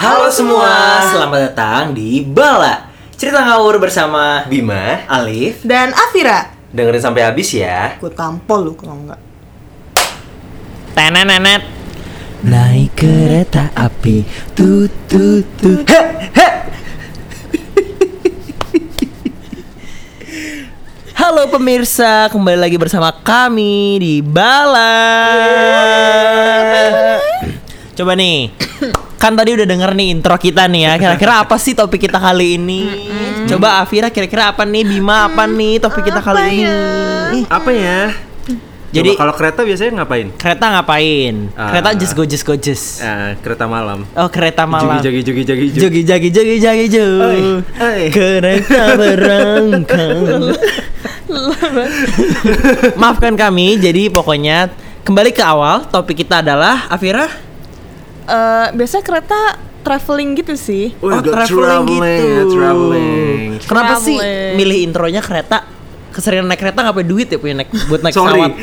Halo semua, selamat datang di Bala. Cerita ngawur bersama Bima, Alif Dan Afira. dengerin sampai habis ya. Gue tampol lu kalau enggak. Tenenenet. Naik kereta api Tut tut tut. He he. Halo pemirsa, kembali lagi bersama kami di Bala. Coba nih Kan tadi udah denger nih intro kita nih ya Kira-kira apa sih topik kita kali ini? Coba Afira kira-kira apa nih? Bima apa nih topik kita kali Apa ini? ya? Apa ya? Jadi- kalau kereta biasanya ngapain? Kereta ngapain? Ah. Kereta just go just go just. Eh, kereta malam. Oh kereta malam. Jogi jogi jogi jogi Jogi jagi jogi jagi jo. Oi, oi. Kereta berangkat. Maafkan kami. Jadi pokoknya kembali ke awal. Topik kita adalah Afira. Eh, Biasanya kereta traveling gitu sih Oh, Oh, got traveling, ya, traveling. Kenapa sih Traveling. milih intronya kereta? Keseringan naik kereta nggak punya duit ya punya naik buat naik Sorry. pesawat.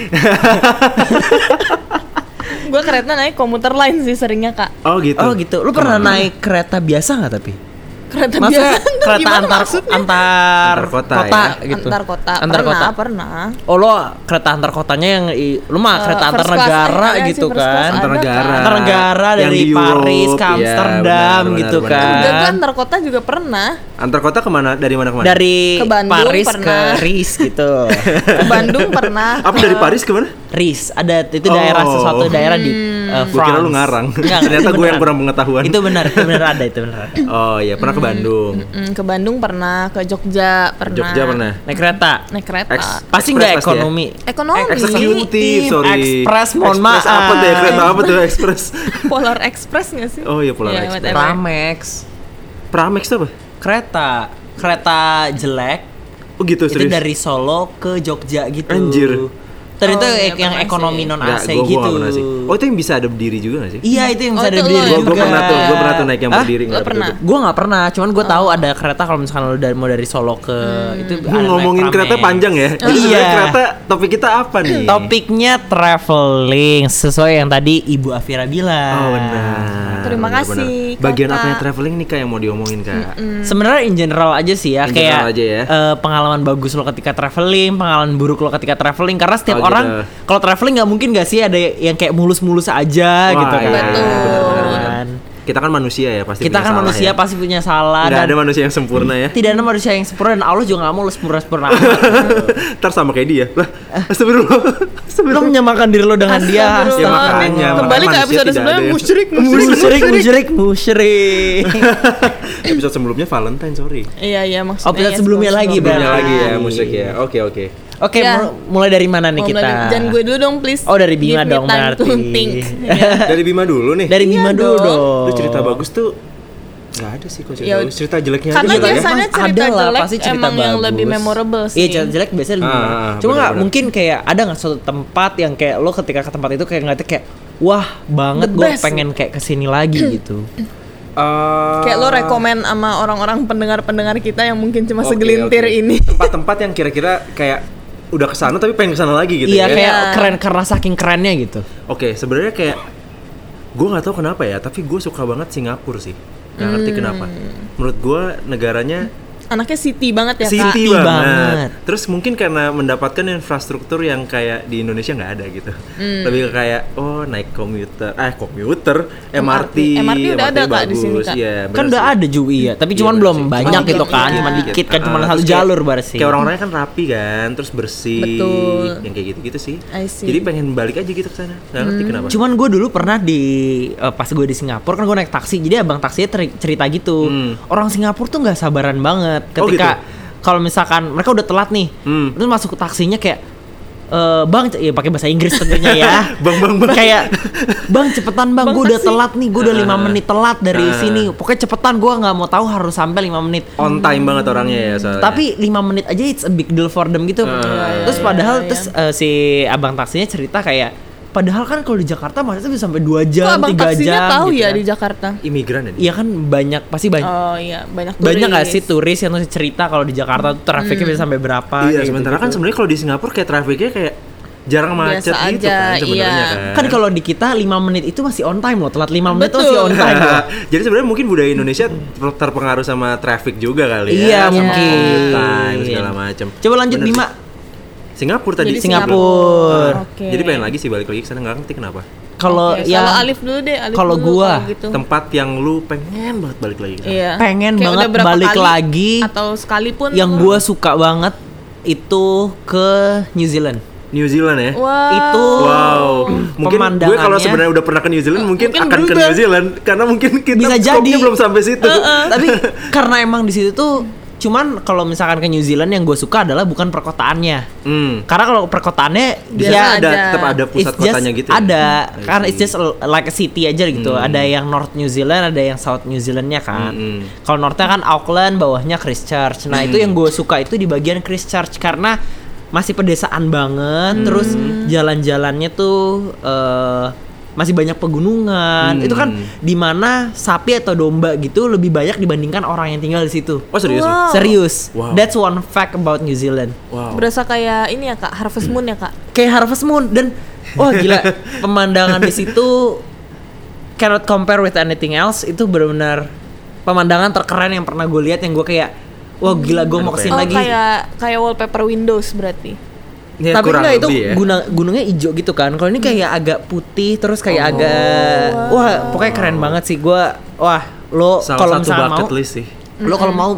Gue kereta naik komuter lain sih seringnya kak oh gitu. Oh gitu. Lu pernah Ke mana? naik kereta biasa nggak tapi? Kereta Maksudnya biasa kereta antar maksudnya? antar Antar kota ya? gitu. Antar kota Antar pernah, kota. pernah Oh lo kereta antar kotanya yang i- lu mah Eh, kereta antar negara eh, gitu sih, kan. Antar negara. Antar negara Yang dari di Paris Europe, ke iya, Amsterdam benar, gitu benar, kan. Enggak, gue antar kota juga pernah Antar kota ke mana? Dari mana ke mana? Dari Ke Bandung Paris ke pernah. Ris gitu. Ke Bandung pernah Apa dari Paris ke mana? Ris ada itu daerah Oh. sesuatu daerah di uh, Gue kira lu ngarang. Enggak, Ternyata itu gue yang kurang pengetahuan. Itu benar, itu benar ada, itu benar ada. Oh iya, pernah ke Bandung. Mm, Ke Bandung pernah Ke Jogja pernah Jogja pernah. Naik kereta. Naik kereta Ex- Pasti Express nggak pasti ya? ekonomi. Ekonomi Eksekutif, sorry. Express, mohon Express maaf. apa tuh ya? Kereta apa tuh Express? Polar Express gak sih? Oh iya, Polar Ya, Express. Pramex. Pramex tuh apa? Kereta, kereta jelek Oh gitu, itu serius? dari Solo ke Jogja gitu. Anjir. Itu Oh, iya, yang pernah ekonomi non AC gua- gua gitu. sih. Oh itu yang bisa ada berdiri juga gak sih? Iya itu yang bisa Oh, ada itu berdiri lo Gue juga. pernah tuh, gue pernah tuh naik yang berdiri nggak pernah? Gue nggak pernah, cuman gue tahu ada kereta kalau misalkan lo dari, mau dari Solo ke itu ada naik ngomongin kereta panjang ya. Jadi Iya. sebenarnya kereta topik kita apa nih? Topiknya traveling sesuai yang tadi Ibu Afira bilang. Oh benar. Terima benar, kasih, benar. Bagian apa yang traveling nih kak yang mau diomongin kak? Sebenarnya in general aja sih ya In kayak aja ya. eh, pengalaman bagus lo ketika traveling, pengalaman buruk lo ketika traveling karena setiap Oh, orang gitu. kalau traveling nggak mungkin gak sih ada yang kayak mulus-mulus aja Wah, gitu kan. iya, Betul. benar-benar. Kita kan manusia ya pasti. Kita punya kan salah manusia ya. pasti punya salah dan ada manusia yang sempurna ya. tidak ada manusia yang sempurna dan Allah juga nggak mau lo sempurna-sempurna. Ntar sama kayak dia. Lah, astagfirullah. lo menyamakan diri lo dengan dia. Ya, makanya, Kembali ke episode tidak sebelumnya musyrik, Musyrik, musyrik, musyrik, musyrik. Episode sebelumnya Valentine, sorry. Iya iya maksudnya. Episode ya, sebelumnya lagi, Sebelumnya Berarti. lagi ya musyrik ya. Oke oke. Oke, Ya. mul- mulai dari mana nih Oh, kita? dari- Jangan gue dulu dong please. Oh, dari Bima Give dong berarti. Iya. Dari Bima dulu nih. Dari Bima Iya dulu dong. dong. Lu cerita bagus tuh Gak ada sih kok cerita Ya, bagus. Cerita jeleknya Karena aja ya. biasanya Mas, cerita ada lah, jelek pasti cerita emang yang bagus. lebih memorable sih. Iya cerita jelek biasanya lebih Ah, memorable. ah, Cuma nggak mungkin kayak ada nggak suatu tempat yang kayak lo ketika ke tempat itu kayak ngeliatnya kayak wah banget gue pengen kayak ke sini lagi gitu. Eh, Kayak lo rekomen sama orang-orang pendengar-pendengar kita yang mungkin cuma oke, segelintir oke. ini. Tempat-tempat yang kira-kira kayak udah ke sana tapi pengen ke sana lagi gitu iya ya. kayak Iya. keren karena saking kerennya gitu. Oke, sebenarnya kayak gue nggak tahu kenapa ya, tapi gue suka banget Singapura sih. Nggak ngerti kenapa. Menurut gue negaranya Anaknya city banget ya kak. city City banget. banget. Terus mungkin karena mendapatkan infrastruktur yang kayak di Indonesia nggak ada gitu. Lebih ke kayak oh naik komuter, eh komuter, MRT, MRT udah ada, Kak, di bagus. sini, Kak. Iya, kan udah sih. ada juga iya, tapi Iya, cuman bener belum sih. banyak Cuma gitu kan, cuma dikit. kan, cuma Ah, satu terus kayak- jalur bersih. Kayak orang-orangnya kan rapi kan, terus bersih, Betul. yang kayak gitu-gitu sih. I see. Jadi pengen balik aja gitu ke sana. Nggak ngerti kenapa. Cuman gue dulu pernah di eh, pas gue di Singapura kan gue naik taksi, jadi abang taksinya cerita gitu. Hmm. Orang Singapura tuh nggak sabaran banget Oh, ketika gitu? kalau misalkan mereka udah telat nih, Hmm. terus masuk ke taksinya kayak eh bang, ya pakai bahasa Inggris tentunya ya. Bang, bang, bang. Kayak bang cepetan bang, Bang, gue udah taksi." telat nih, gue udah lima Ah. menit telat dari Ah. sini. Pokoknya cepetan, gue nggak mau tahu harus sampai lima menit. On time banget orangnya ya soalnya. Tapi 5 menit aja it's a big deal for them gitu. Ah. terus Iya, padahal iya, terus eh, si abang taksinya cerita kayak padahal kan kalau di Jakarta macetnya bisa sampai 2 Kok jam, abang 3 taksinya jam tahu gitu ya kan. di Jakarta? imigran ya. Iya kan banyak pasti banyak Oh iya banyak banyak gak turis. sih turis yang cerita kalau di Jakarta tuh trafiknya bisa sampai berapa Iya, kayak sementara kan gitu-gitu. sebenarnya kalau di Singapura kayak trafficnya kayak jarang macet Biasa gitu aja, kan sebenarnya iya. kan. Kan kalau di kita 5 menit itu masih on time loh. Telat 5 menit Betul. masih on time loh. Jadi sebenarnya mungkin budaya Indonesia ter- terpengaruh sama traffic juga kali Iya, ya. Sama mungkin. time segala macam. Coba lanjut Bener Bima. Singapura tadi. Jadi Singapura. Ah, Oke. Jadi pengen lagi sih balik lagi ke sana nggak ngerti kenapa. Kalau Oke, ya kalau Alif dulu deh, Alif kalau gua, gitu. Tempat yang lu pengen banget balik lagi ke. Iya. pengen Kayak banget balik kali lagi atau sekalipun yang gua suka banget itu ke New Zealand. New Zealand ya. Wow. Itu Wow, mungkin gue kalau sebenarnya udah pernah ke New Zealand mungkin, Mungkin akan ke berubah. New Zealand karena mungkin kita Bisa jadi. belum sampai situ. Tapi karena emang di situ tuh cuman kalau misalkan ke New Zealand yang gue suka adalah bukan perkotaannya. Hmm. Karena kalau perkotaannya Di Biasa ya ada tetap ada pusat it's kotanya gitu. ya? Ada, I kan it's just like a city aja gitu. Hmm. Ada yang North New Zealand, ada yang South New Zealandnya kan. Hmm. Kalau Northnya kan Auckland, bawahnya Christchurch. Nah itu yang gue suka itu di bagian Christchurch karena masih pedesaan banget. Terus jalan-jalannya tuh eh, masih banyak pegunungan. Hmm. Itu kan di mana sapi atau domba gitu lebih banyak dibandingkan orang yang tinggal di situ. Oh serius? Wow. Serius. Wow. That's one fact about New Zealand. Wow. berasa kayak ini ya kak Harvest Moon ya kak. kayak Harvest Moon dan wah gila pemandangan di situ cannot compare with anything else itu benar-benar pemandangan terkeren yang pernah gue lihat yang gue kayak wah gila gue mau ke sini Oh lagi kayak kayak wallpaper Windows berarti. Ya, tapi enggak itu ya. guna, gunungnya hijau gitu kan kalau ini kayak agak putih terus kayak Oh. agak wah pokoknya keren banget sih gue wah lo kalau satu misalnya bucket mau list sih. lo kalau mau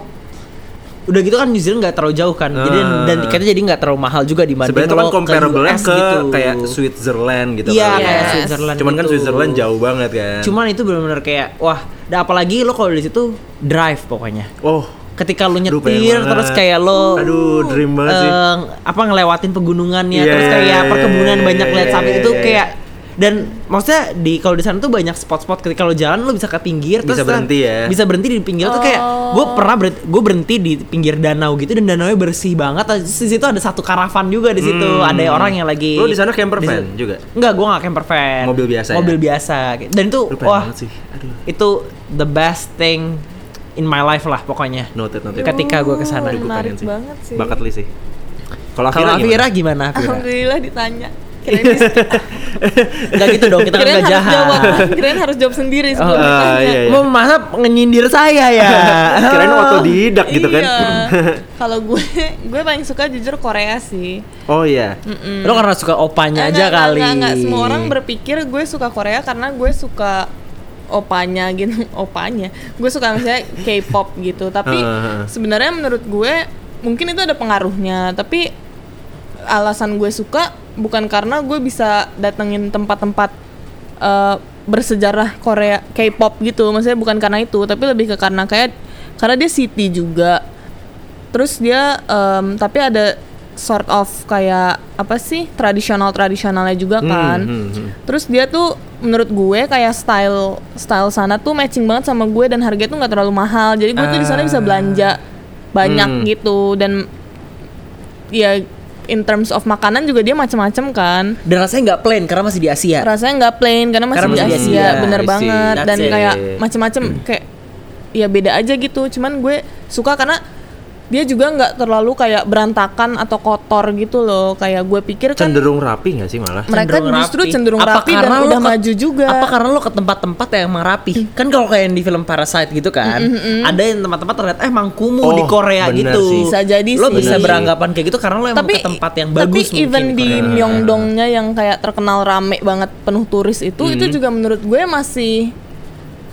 udah gitu kan New Zealand nggak terlalu jauh kan jadi Ah. dan tiketnya jadi nggak terlalu mahal juga dibanding Sebenarnya kan comparable US ke gitu. kayak Switzerland gitu Iya, kan. kayak Yes. Switzerland. Cuman kan gitu. Switzerland jauh banget kan. Cuman itu benar-benar kayak wah, dan apalagi lo kalau di situ drive pokoknya. oh, Ketika pengen nyetir banget. terus kayak lo aduh dream banget sih. eh, apa ngelewatin pegunungannya Iya, terus kayak perkebunan iya, banyak lihat iya, sapi itu iya, kayak dan maksudnya di kalau di sana tuh banyak spot-spot ketika lo jalan lo bisa ke pinggir Bisa terus berhenti ya. bisa berhenti di pinggir tuh kayak gue Oh. pernah berhenti, gue berhenti di pinggir danau gitu dan danaunya bersih banget di situ ada satu karavan juga di situ Hmm. ada orang yang lagi Lo di sana camper van juga? Enggak, gue gak camper van. Mobil biasa ya? Mobil biasa. Dan itu Lu pengen wah, sih. Aduh. itu the best thing in my life lah pokoknya. Noted, noted. Ketika gue ke sana. Aduh, Menarik sih. banget sih. Bakat list sih. Kalau Afira Afira gimana? Afira? Alhamdulillah ditanya. Enggak gitu dong, kita kan gak jawab, jahat. kirain harus jawab sendiri Oh, sebelum ah, ditanya. iya, iya. Mau masa ngenyindir saya ya? Kirain otodidak gitu kan. Iya. Kalau gue, gue paling suka jujur Korea sih. oh iya. Lo karena suka opanya aja kali. enggak, enggak. Semua orang berpikir gue suka Korea karena gue suka opanya gitu, opanya. Gue suka misalnya K-pop gitu. Tapi sebenarnya menurut gue mungkin itu ada pengaruhnya. Tapi alasan gue suka bukan karena gue bisa datengin tempat-tempat eh, bersejarah Korea K-pop gitu. Maksudnya bukan karena itu, tapi lebih ke karena kayak karena dia city juga. Terus dia em, tapi ada sort of kayak apa sih tradisional tradisionalnya juga kan. Hmm, hmm, hmm. Terus dia tuh menurut gue kayak style style sana tuh matching banget sama gue dan harganya tuh nggak terlalu mahal. Jadi gue tuh di sana bisa belanja banyak Hmm. gitu dan ya in terms of makanan juga dia macam-macam kan. Dan rasanya nggak plain karena masih di Asia. Rasanya nggak plain karena masih Karena di masih di Asia, Asia, bener banget dan it. kayak macam-macam kayak ya beda aja gitu. Cuman gue suka karena dia juga nggak terlalu kayak berantakan atau kotor gitu loh. Kayak gue pikir kan Cenderung rapi nggak sih malah? mereka Cenderung justru rapi. cenderung Apa rapi dan udah ke- maju juga. Apa karena lo ke tempat-tempat yang emang rapi? Kan kalau kayak yang di film Parasite gitu kan, ada yang tempat-tempat ternyata emang kumuh Oh, di Korea bener gitu. sih. Bisa jadi Lo sih. bisa Bener sih. beranggapan kayak gitu karena lo emang tapi ke tempat yang tapi bagus even mungkin. di Korea. Myeongdongnya yang kayak terkenal rame banget penuh turis itu itu Hmm. juga menurut gue masih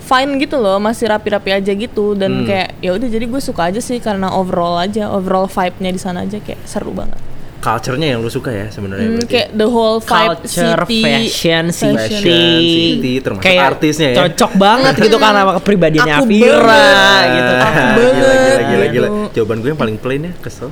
fine gitu loh masih rapi-rapi aja gitu dan Hmm. kayak ya udah jadi gue suka aja sih karena overall aja overall vibe-nya di sana aja kayak seru banget Culture-nya yang lu suka ya sebenarnya. Hmm, kayak the whole vibe culture, city fashion, city, Fashion, city, termasuk kayak artisnya ya. Cocok banget gitu kan sama kepribadiannya Aku Afira banget. gitu. Aku gila, banget gila, gila, gila. gitu. Jawaban gue yang paling plain ya, kesel.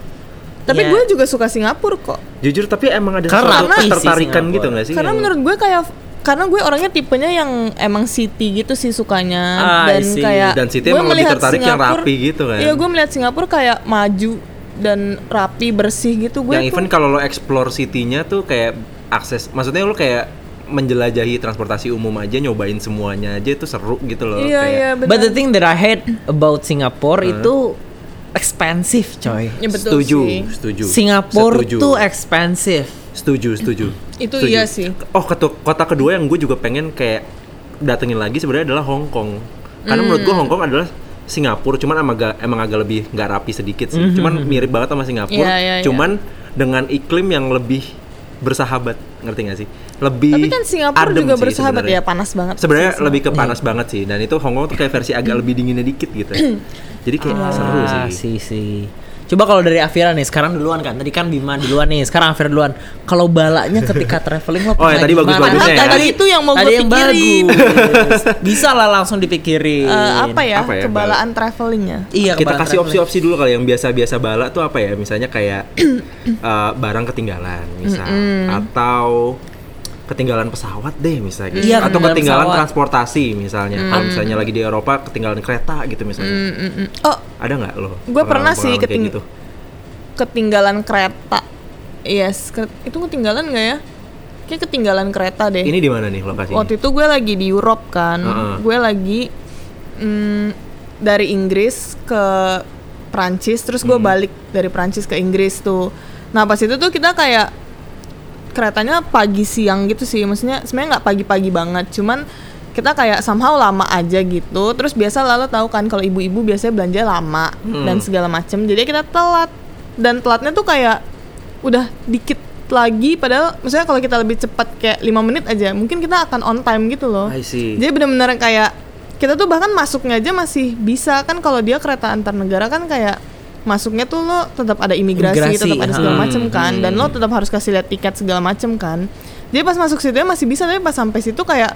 tapi Iya. gue juga suka Singapura kok Jujur tapi emang ada Karena sesuatu ketertarikan gitu nggak sih? karena menurut gue kayak karena gue orangnya tipenya yang emang city gitu sih sukanya Ah, dan see. kayak Dan city gue emang lebih melihat tertarik yang Singapura- rapi gitu kan. Iya gue melihat Singapura kayak maju dan rapi bersih gitu gue yang tuh even kalau lo explore city-nya tuh kayak akses maksudnya lo kayak menjelajahi transportasi umum aja nyobain semuanya aja itu seru gitu loh iya kayak iya benar. But the thing that I hate about Singapore itu expensive coy. Ya, betul setuju sih. setuju Singapura Setuju. tuh expensive. Setuju, setuju. Itu Setuju. iya sih. Oh, kota kedua yang gue juga pengen kayak datengin lagi sebenarnya adalah Hong Kong. Karena menurut gue Hmm. Hong Kong adalah Singapura, cuman emang agak, emang agak lebih nggak rapi sedikit sih. Cuman mirip banget sama Singapura. Iya, iya, iya. cuman dengan iklim yang lebih bersahabat, ngerti gak sih? Lebih Tapi kan Singapura adem juga sih bersahabat sebenarnya. ya, panas banget. Sebenarnya lebih ke panas banget sih, dan itu Hong Kong tuh kayak versi agak lebih dinginnya dikit gitu. Jadi kayak seru sih. Ah, sih sih. Coba kalau dari Afira nih, sekarang duluan kan. Tadi kan Bima duluan nih, sekarang Afira duluan. Kalau balanya ketika traveling lo Oh, ya, tadi bagus-bagusnya ya. Tadi Itu yang mau yang pikirin. bagus. Bisa lah langsung dipikirin. Eh, apa ya, Apa ya, kebalaan travelingnya? Iya, kita kasih opsi-opsi dulu kali yang biasa-biasa bala tuh apa ya misalnya kayak eh, barang ketinggalan misal atau ketinggalan pesawat deh misalnya gitu. Iya, atau ketinggalan pesawat. transportasi misalnya kalau misalnya lagi di Eropa ketinggalan kereta gitu misalnya Mm-mm. Oh, ada nggak lo Gua pernah sih keting- gitu ketinggalan kereta. Yes, ke- itu ketinggalan nggak ya? Kayak ketinggalan kereta deh. ini di mana nih lokasinya Waktu itu gue lagi di Europe kan, Heeh. gue lagi mm, dari Inggris ke Prancis, terus gue Hmm. balik dari Prancis ke Inggris tuh. Nah pas itu tuh kita kayak keretanya pagi siang gitu sih, maksudnya sebenarnya nggak pagi-pagi banget, cuman kita kayak somehow lama aja gitu. Terus biasa lalu tahu kan kalau ibu-ibu biasanya belanja lama Hmm. dan segala macem, jadi kita telat. Dan telatnya tuh kayak udah dikit lagi. Padahal maksudnya kalau kita lebih cepat kayak lima menit aja mungkin kita akan on time gitu loh. I see. jadi benar-benar kayak kita tuh bahkan masuknya aja masih bisa. Kan kalau dia kereta antar negara kan kayak masuknya tuh lo tetap ada imigrasi, Imigrasi, tetap ada segala hmm, macem kan dan lo tetap harus kasih lihat tiket segala macem kan jadi pas masuk situ masih bisa tapi pas sampai situ kayak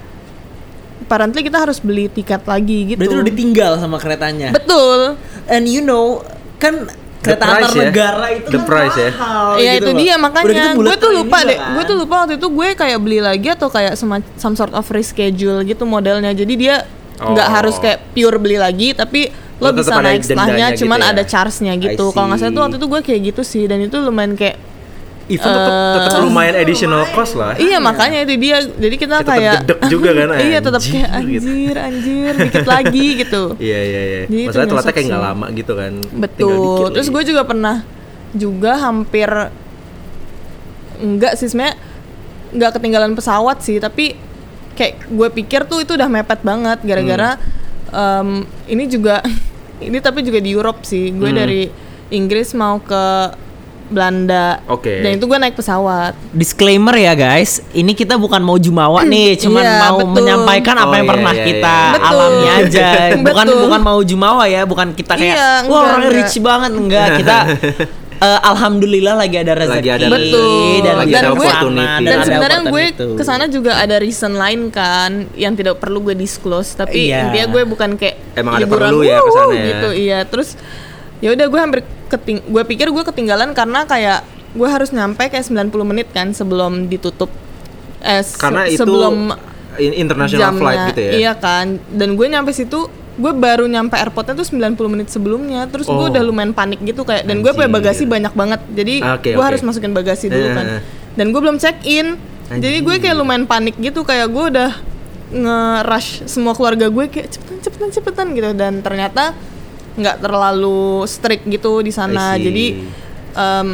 apparently kita harus beli tiket lagi gitu Berarti lu ditinggal sama keretanya. betul And you know, kan kereta antar ya. negara itu The kan price ya. mahal Iya gitu itu loh. dia makanya gitu gue tuh lupa deh. kan. Gue tuh lupa waktu itu gue kayak beli lagi atau kayak some sort of reschedule gitu modelnya. Jadi dia nggak Oh. harus kayak pure beli lagi tapi lo Lo bisa naik setelahnya gitu cuman ya? ada charge-nya gitu. Kalau nggak salah tuh waktu itu gue kayak gitu sih dan itu lumayan kayak Even tetap tetap lumayan additional cost lah Iya makanya itu dia. Jadi kita Tetap kayak gedek juga kan, Iya tetap kayak gitu. anjir anjir dikit lagi gitu. Iya iya iya. Jadi itu Masalahnya telatnya kayak nggak lama gitu kan. Betul. Terus gue juga pernah juga hampir enggak sih sebenarnya nggak ketinggalan pesawat sih tapi kayak gue pikir tuh itu udah mepet banget gara-gara Hmm. em, ini juga ini tapi juga di Europe sih gue Hmm. dari Inggris mau ke Belanda Oke. dan itu gue naik pesawat Disclaimer ya guys, ini kita bukan mau jumawa nih, cuman Iya, mau betul. menyampaikan apa Oh, yang iya, pernah iya, kita iya. Betul. alami aja. Bukan Betul. bukan mau jumawa ya, bukan kita kayak Iya, wah enggak, orangnya enggak. rich banget enggak. Kita eh, alhamdulillah lagi ada rezeki Lagi ada Betul. dan Lagi kita ada opportunity. dan ada sebenarnya gue ke sana juga ada reason lain kan yang tidak perlu gue disclose tapi Iya. intinya gue bukan kayak Emang ada liburan, perlu ya ke sana ya. gitu iya terus ya udah gue hampir keting gue pikir gue ketinggalan karena kayak gue harus nyampe kayak 90 menit kan sebelum ditutup eh se- Karena itu sebelum in- international jamnya flight gitu ya. iya kan dan gue nyampe situ gue baru nyampe airportnya tuh 90 menit sebelumnya. Terus gue Oh. udah lumayan panik gitu kayak dan gue punya Anjir. bagasi banyak banget. Jadi Oke, gue oke. harus masukin bagasi dulu kan. Eh. dan gue belum check in jadi gue kayak lumayan panik gitu. Kayak gue udah nge-rush semua keluarga gue kayak cepetan cepetan cepetan gitu. Dan ternyata nggak terlalu strict gitu di sana. Jadi em,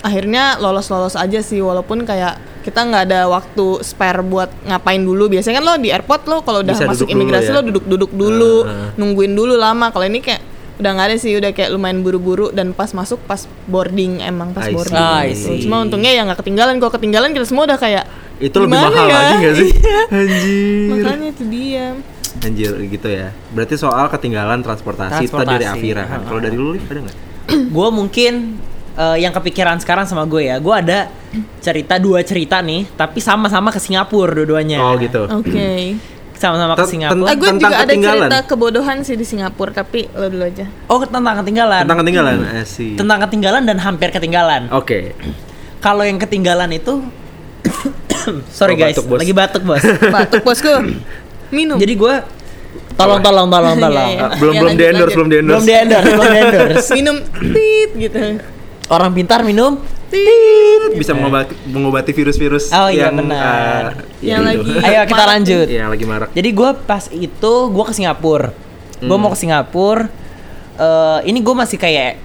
akhirnya lolos lolos aja sih. Walaupun kayak kita nggak ada waktu spare buat ngapain dulu biasanya kan lo di airport lo kalau udah Bisa masuk duduk dulu imigrasi ya. lo duduk duduk dulu Ah, ah. nungguin dulu lama kalau ini kayak udah nggak ada sih udah kayak lumayan buru-buru dan pas masuk pas boarding emang pas I see. boarding Ah, I gitu. see. cuma untungnya ya nggak ketinggalan kalau ketinggalan kita semua udah kayak Itu lebih "Gimana mahal ya?" lagi gak sih? Iya, Anjir. makanya itu dia Anjir gitu ya. Berarti soal ketinggalan transportasi, itu tadi dari Transportasi. Avira kan. Kalau dari lu ada nggak? gue mungkin eh, yang kepikiran sekarang sama gue ya gue ada cerita dua cerita nih tapi sama-sama ke Singapura dua-duanya Oh gitu. oke sama-sama ke Singapura Ah, gue juga ada cerita kebodohan sih di Singapura tapi lo dulu aja oh tentang ketinggalan Tentang ketinggalan. Eh, sih. tentang ketinggalan dan hampir ketinggalan Oke. kalau yang ketinggalan itu sorry Oh, guys batuk, bos. lagi batuk bos batuk bosku minum jadi gue tolong tolong tolong tolong Iya, iya. Ah, belum Ya, belum di endorse, belum di belum endorse. di endorse belum di endorse minum tit gitu orang pintar minum Bisa mengobati mengobati virus-virus Oh, iya, yang benar. eh, Yang itu. lagi ayo kita lanjut yang lagi marak. Jadi gue pas itu gue ke Singapura. Gue Hmm. mau ke Singapura. eh ini gue masih kayak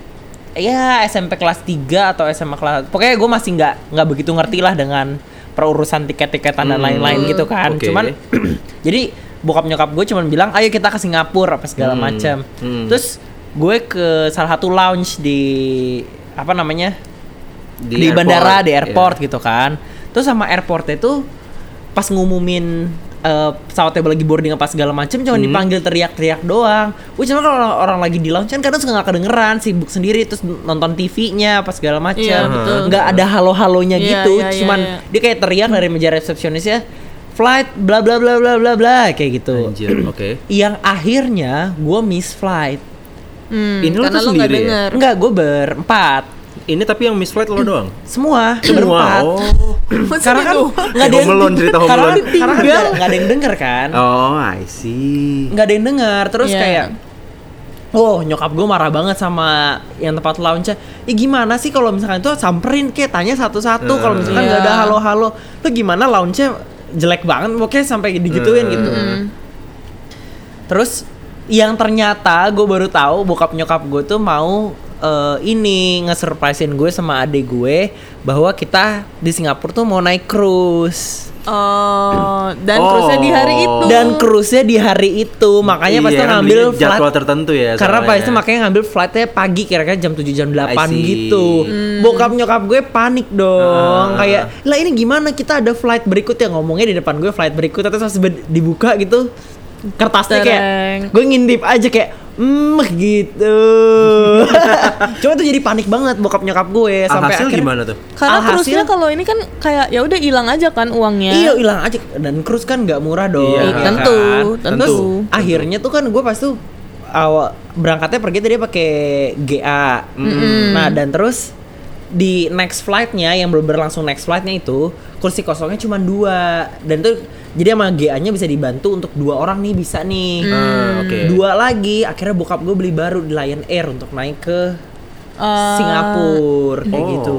ya SMP kelas 3 atau SMA kelas pokoknya gue masih nggak nggak begitu ngerti lah dengan perurusan tiket-tiketan dan Hmm, lain-lain gitu kan oke. cuman jadi bokap nyokap gue cuman bilang ayo kita ke Singapura apa segala Hmm, macam hmm. terus gue ke salah satu lounge di apa namanya di, Di bandara airport, di airport iya. gitu kan terus sama airportnya tuh pas ngumumin eh, pesawatnya lagi boarding apa segala macem cuma Hmm. dipanggil teriak-teriak doang. Wih cuma kalau orang, orang lagi di lounge kan kadang suka nggak kedengeran sibuk sendiri terus nonton TV-nya apa segala macam. Iya, betul. Nggak ada halo-halonya Iya, gitu, iya, iya, cuman iya. dia kayak teriak dari meja resepsionisnya flight bla bla bla bla bla bla kayak gitu. Anjir, oke. Yang akhirnya gue miss flight. Hmm, Ini lo karena tuh lo nggak sendiri ya? denger. Enggak, gue berempat. Ini tapi yang miss flight lo doang. Semua, Semua. berempat. Oh. Karena kan nggak ada Alone, cerita karena, karena kan nggak ada yang denger kan. Oh, I see. nggak ada yang dengar terus Iya. kayak oh nyokap gue marah banget sama yang tempat lounge ya gimana sih kalau misalkan itu samperin kayak tanya satu-satu kalau misalkan nggak ada Iya. halo-halo lu gimana lounge jelek banget pokoknya sampai digituin Hmm. gitu Hmm. terus yang ternyata gue baru tahu bokap nyokap gue tuh mau eh, ini nge-surprisein gue sama adik gue bahwa kita di Singapura tuh mau naik cruise Oh, dan Oh. cruise-nya di hari itu. dan cruise-nya di hari itu makanya Iya, pasti kan ngambil jadwal flight tertentu ya. karena itu makanya ngambil flightnya pagi kira-kira jam 7 jam 8 I see. gitu. Bokap nyokap gue panik dong. Ah. Kayak, "Lah ini gimana kita ada flight berikutnya ngomongnya di depan gue flight berikut terus dibuka gitu kertasnya kayak gue ngintip aja kayak mm gitu. Cuma tuh jadi panik banget bokap nyokap gue sampai Alhasil akhirnya gimana tuh? Karena Alhasil- cruise-nya kalau ini kan kayak ya udah hilang aja kan uangnya. Iya hilang aja dan cruise kan nggak murah dong. Iya, ya tentu, kan? tentu. Terus akhirnya tuh kan gue pas tuh awal berangkatnya pergi tadi pakai GA. Nah dan terus di next flightnya yang belum berlangsung next flightnya itu kursi kosongnya cuma dua dan tuh jadi sama GA-nya bisa dibantu untuk dua orang nih bisa nih. Ah, oke. Dua lagi akhirnya bokap gue beli baru di Lion Air untuk naik ke Eh, Singapura kayak Oh. gitu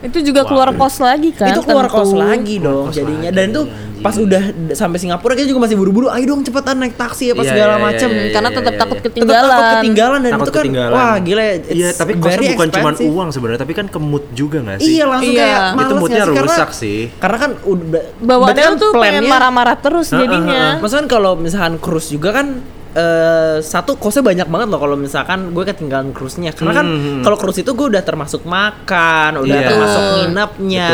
Itu juga keluar kos lagi kan? itu keluar tentu. kos lagi dong kos jadinya lagi, dan itu. Pas udah sampai Singapura kita juga masih buru-buru ayo dong cepetan naik taksi apa Iya, segala iya, macam iya, iya, Karena iya, tetap iya, takut iya. tetap ketinggalan. takut ketinggalan dan Takut itu kan ketinggalan. wah gila Iya, tapi kosnya bukan cuma uang sebenarnya, tapi kan ke mood juga gak sih? iya langsung Iya. kayak Itu males moodnya nggak sih? Karena- rusak sih. karena kan udah Bawaannya kan tuh pengen plannya- marah-marah terus jadinya. Maksudnya kan kalau misalkan cruise juga kan eh satu kosnya banyak banget loh kalau misalkan gue ketinggalan cruise-nya karena kan Hmm. kalau cruise itu gue udah termasuk makan udah Iya. termasuk nginapnya